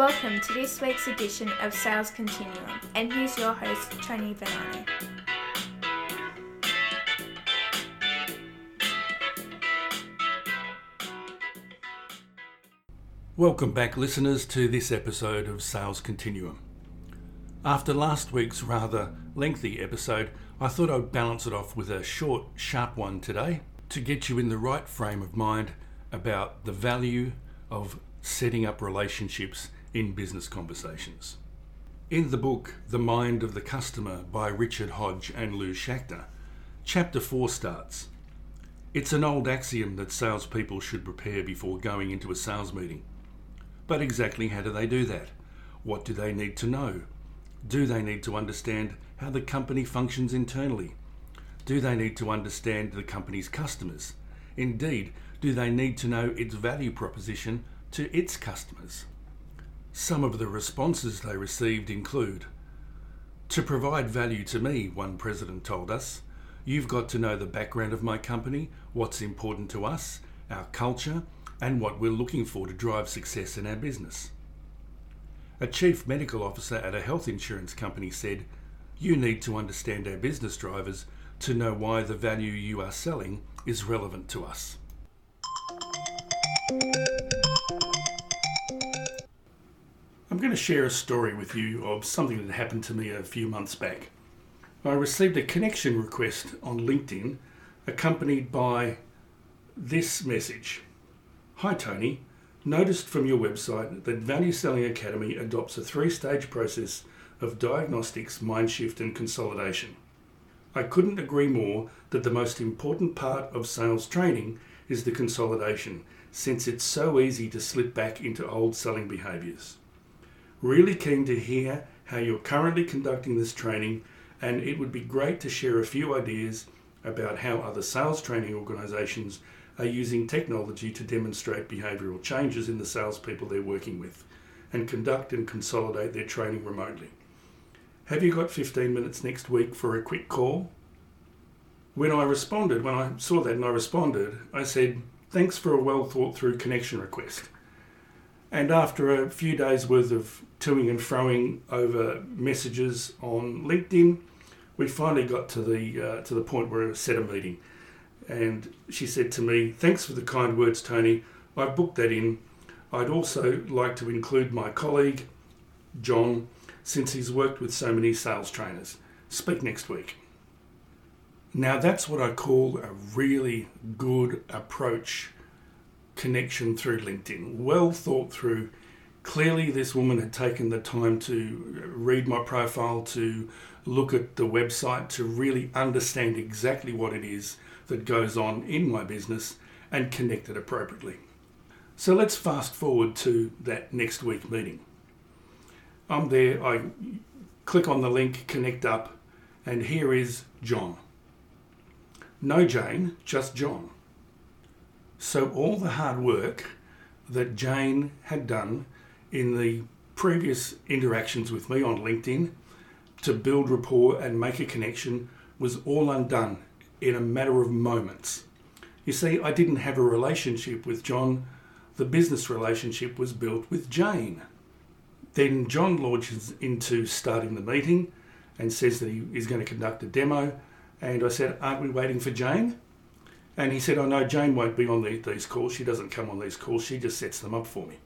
Welcome to this week's edition of Sales Continuum, and here's your host, Tony Vanani. Welcome back, listeners, to this episode of Sales Continuum. After last week's rather lengthy episode, I thought I'd balance it off with a short, sharp one today to get you in the right frame of mind about the value of setting up relationships in business conversations. In the book The Mind of the Customer by Richard Hodge and Lou Schachter, chapter 4 starts. It's an old axiom that salespeople should prepare before going into a sales meeting. But exactly how do they do that? What do they need to know? Do they need to understand how the company functions internally? Do they need to understand the company's customers? Indeed, do they need to know its value proposition to its customers? Some of the responses they received include To provide value to me, one president told us, you've got to know the background of my company, what's important to us, our culture, and what we're looking for to drive success in our business. A chief medical officer at a health insurance company said, You need to understand our business drivers to know why the value you are selling is relevant to us. I'm going to share a story with you of something that happened to me a few months back. I received a connection request on LinkedIn accompanied by this message Hi Tony, noticed from your website that Value Selling Academy adopts a three stage process of diagnostics, mindshift, and consolidation. I couldn't agree more that the most important part of sales training is the consolidation, since it's so easy to slip back into old selling behaviours. Really keen to hear how you're currently conducting this training, and it would be great to share a few ideas about how other sales training organisations are using technology to demonstrate behavioural changes in the salespeople they're working with and conduct and consolidate their training remotely. Have you got 15 minutes next week for a quick call? When I responded, when I saw that and I responded, I said, Thanks for a well thought through connection request. And after a few days worth of toing and froing over messages on LinkedIn, we finally got to the uh, to the point where we set a meeting. And she said to me, "Thanks for the kind words, Tony. I've booked that in. I'd also like to include my colleague, John, since he's worked with so many sales trainers. Speak next week." Now that's what I call a really good approach connection through LinkedIn. Well thought through. Clearly, this woman had taken the time to read my profile, to look at the website, to really understand exactly what it is that goes on in my business and connect it appropriately. So let's fast forward to that next week meeting. I'm there, I click on the link, connect up, and here is John. No Jane, just John. So, all the hard work that Jane had done in the previous interactions with me on LinkedIn to build rapport and make a connection was all undone in a matter of moments. You see, I didn't have a relationship with John, the business relationship was built with Jane. Then John launches into starting the meeting and says that he is going to conduct a demo. And I said, Aren't we waiting for Jane? And he said, Oh no Jane won't be on the, these calls. She doesn't come on these calls. She just sets them up for me.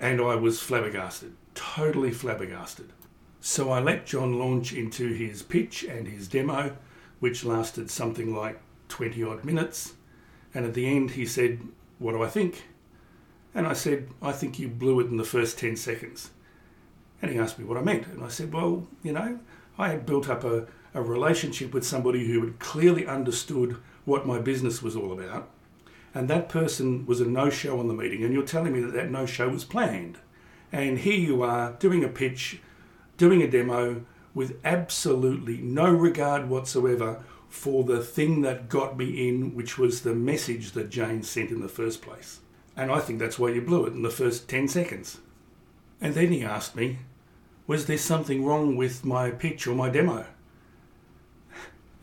And I was flabbergasted, totally flabbergasted. So I let John launch into his pitch and his demo, which lasted something like 20 odd minutes. And at the end, he said, What do I think? And I said, I think you blew it in the first 10 seconds. And he asked me what I meant. And I said, Well, you know, I had built up a, a relationship with somebody who had clearly understood what my business was all about. And that person was a no show on the meeting, and you're telling me that that no show was planned. And here you are doing a pitch, doing a demo with absolutely no regard whatsoever for the thing that got me in, which was the message that Jane sent in the first place. And I think that's why you blew it in the first 10 seconds. And then he asked me, Was there something wrong with my pitch or my demo?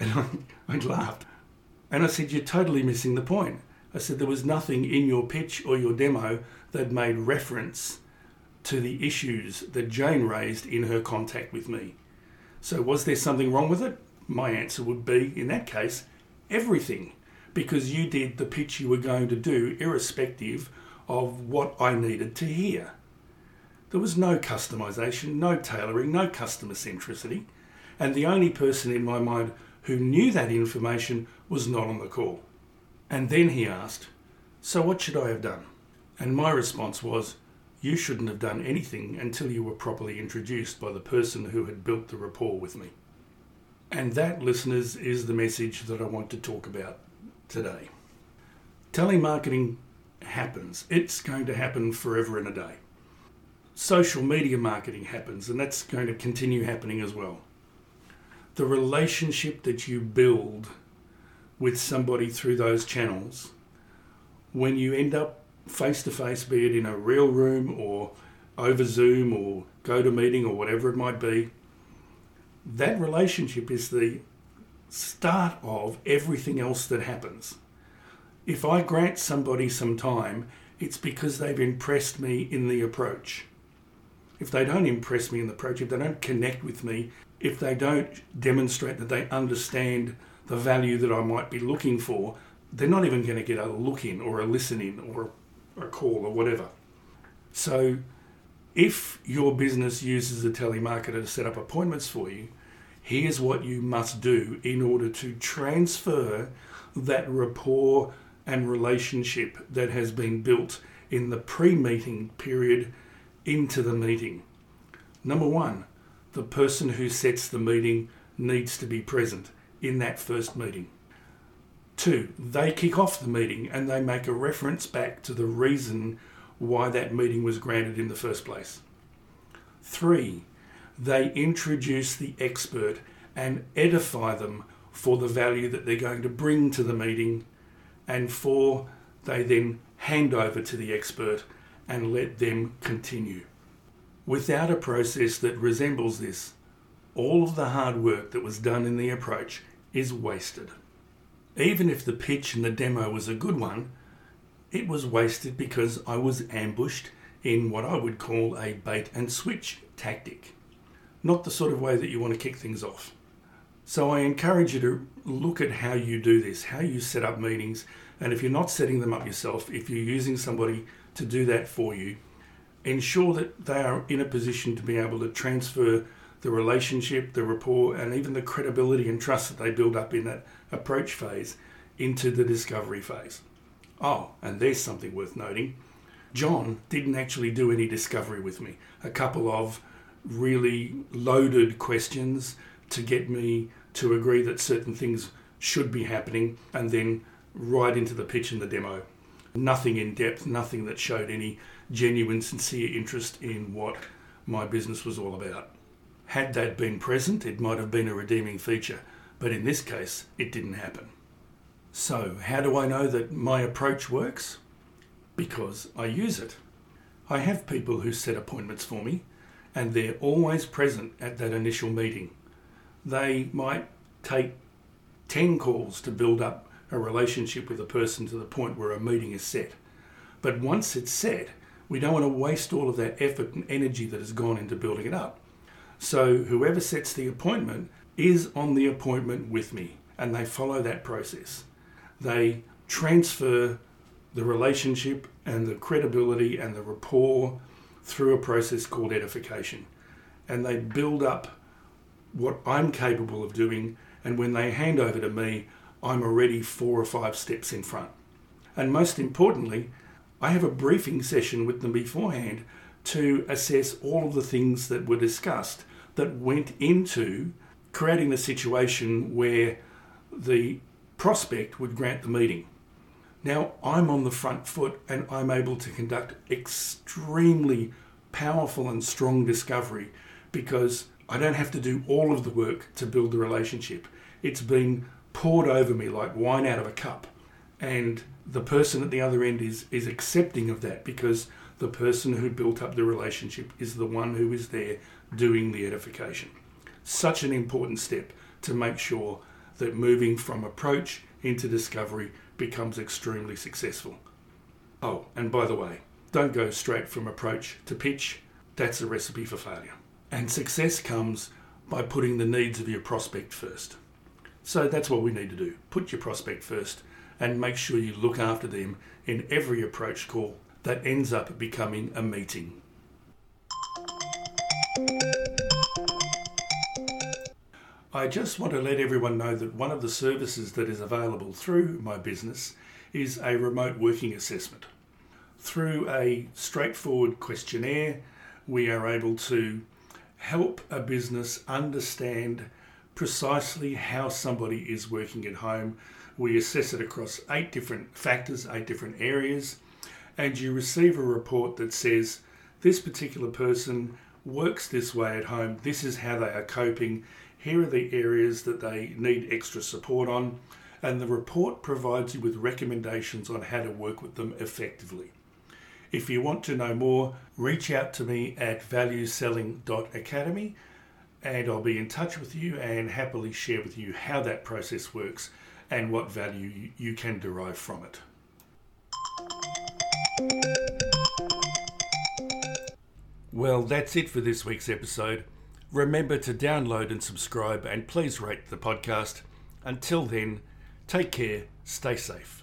And I, I laughed. And I said, You're totally missing the point. I said, There was nothing in your pitch or your demo that made reference to the issues that Jane raised in her contact with me. So, was there something wrong with it? My answer would be, in that case, everything, because you did the pitch you were going to do, irrespective of what I needed to hear. There was no customisation, no tailoring, no customer centricity, and the only person in my mind who knew that information was not on the call. And then he asked, So what should I have done? And my response was, You shouldn't have done anything until you were properly introduced by the person who had built the rapport with me. And that, listeners, is the message that I want to talk about today. Telemarketing happens, it's going to happen forever and a day. Social media marketing happens, and that's going to continue happening as well. The relationship that you build with somebody through those channels, when you end up face to face, be it in a real room or over Zoom or GoToMeeting or whatever it might be, that relationship is the start of everything else that happens. If I grant somebody some time, it's because they've impressed me in the approach. If they don't impress me in the approach, if they don't connect with me, if they don't demonstrate that they understand the value that I might be looking for, they're not even going to get a look in or a listen in or a call or whatever. So, if your business uses a telemarketer to set up appointments for you, here's what you must do in order to transfer that rapport and relationship that has been built in the pre meeting period into the meeting. Number one, the person who sets the meeting needs to be present in that first meeting. Two, they kick off the meeting and they make a reference back to the reason why that meeting was granted in the first place. Three, they introduce the expert and edify them for the value that they're going to bring to the meeting. And four, they then hand over to the expert and let them continue. Without a process that resembles this, all of the hard work that was done in the approach is wasted. Even if the pitch and the demo was a good one, it was wasted because I was ambushed in what I would call a bait and switch tactic. Not the sort of way that you want to kick things off. So I encourage you to look at how you do this, how you set up meetings, and if you're not setting them up yourself, if you're using somebody to do that for you, ensure that they are in a position to be able to transfer the relationship, the rapport, and even the credibility and trust that they build up in that approach phase into the discovery phase. Oh, and there's something worth noting. John didn't actually do any discovery with me. A couple of really loaded questions to get me to agree that certain things should be happening, and then right into the pitch and the demo. Nothing in depth, nothing that showed any genuine, sincere interest in what my business was all about. Had that been present, it might have been a redeeming feature, but in this case, it didn't happen. So, how do I know that my approach works? Because I use it. I have people who set appointments for me, and they're always present at that initial meeting. They might take 10 calls to build up a relationship with a person to the point where a meeting is set. But once it's set, we don't want to waste all of that effort and energy that has gone into building it up. So whoever sets the appointment is on the appointment with me and they follow that process. They transfer the relationship and the credibility and the rapport through a process called edification. And they build up what I'm capable of doing. And when they hand over to me, I'm already four or five steps in front. And most importantly, I have a briefing session with them beforehand to assess all of the things that were discussed that went into creating the situation where the prospect would grant the meeting. Now I'm on the front foot and I'm able to conduct extremely powerful and strong discovery because I don't have to do all of the work to build the relationship. It's been poured over me like wine out of a cup. And the person at the other end is, is accepting of that because the person who built up the relationship is the one who is there doing the edification. Such an important step to make sure that moving from approach into discovery becomes extremely successful. Oh, and by the way, don't go straight from approach to pitch that's a recipe for failure. And success comes by putting the needs of your prospect first. So that's what we need to do. Put your prospect first and make sure you look after them in every approach call that ends up becoming a meeting. I just want to let everyone know that one of the services that is available through my business is a remote working assessment. Through a straightforward questionnaire, we are able to help a business understand precisely how somebody is working at home. We assess it across eight different factors, eight different areas, and you receive a report that says this particular person works this way at home, this is how they are coping, here are the areas that they need extra support on, and the report provides you with recommendations on how to work with them effectively. If you want to know more, reach out to me at valueselling.academy and I'll be in touch with you and happily share with you how that process works and what value you can derive from it. Well, that's it for this week's episode. Remember to download and subscribe, and please rate the podcast. Until then, take care, stay safe.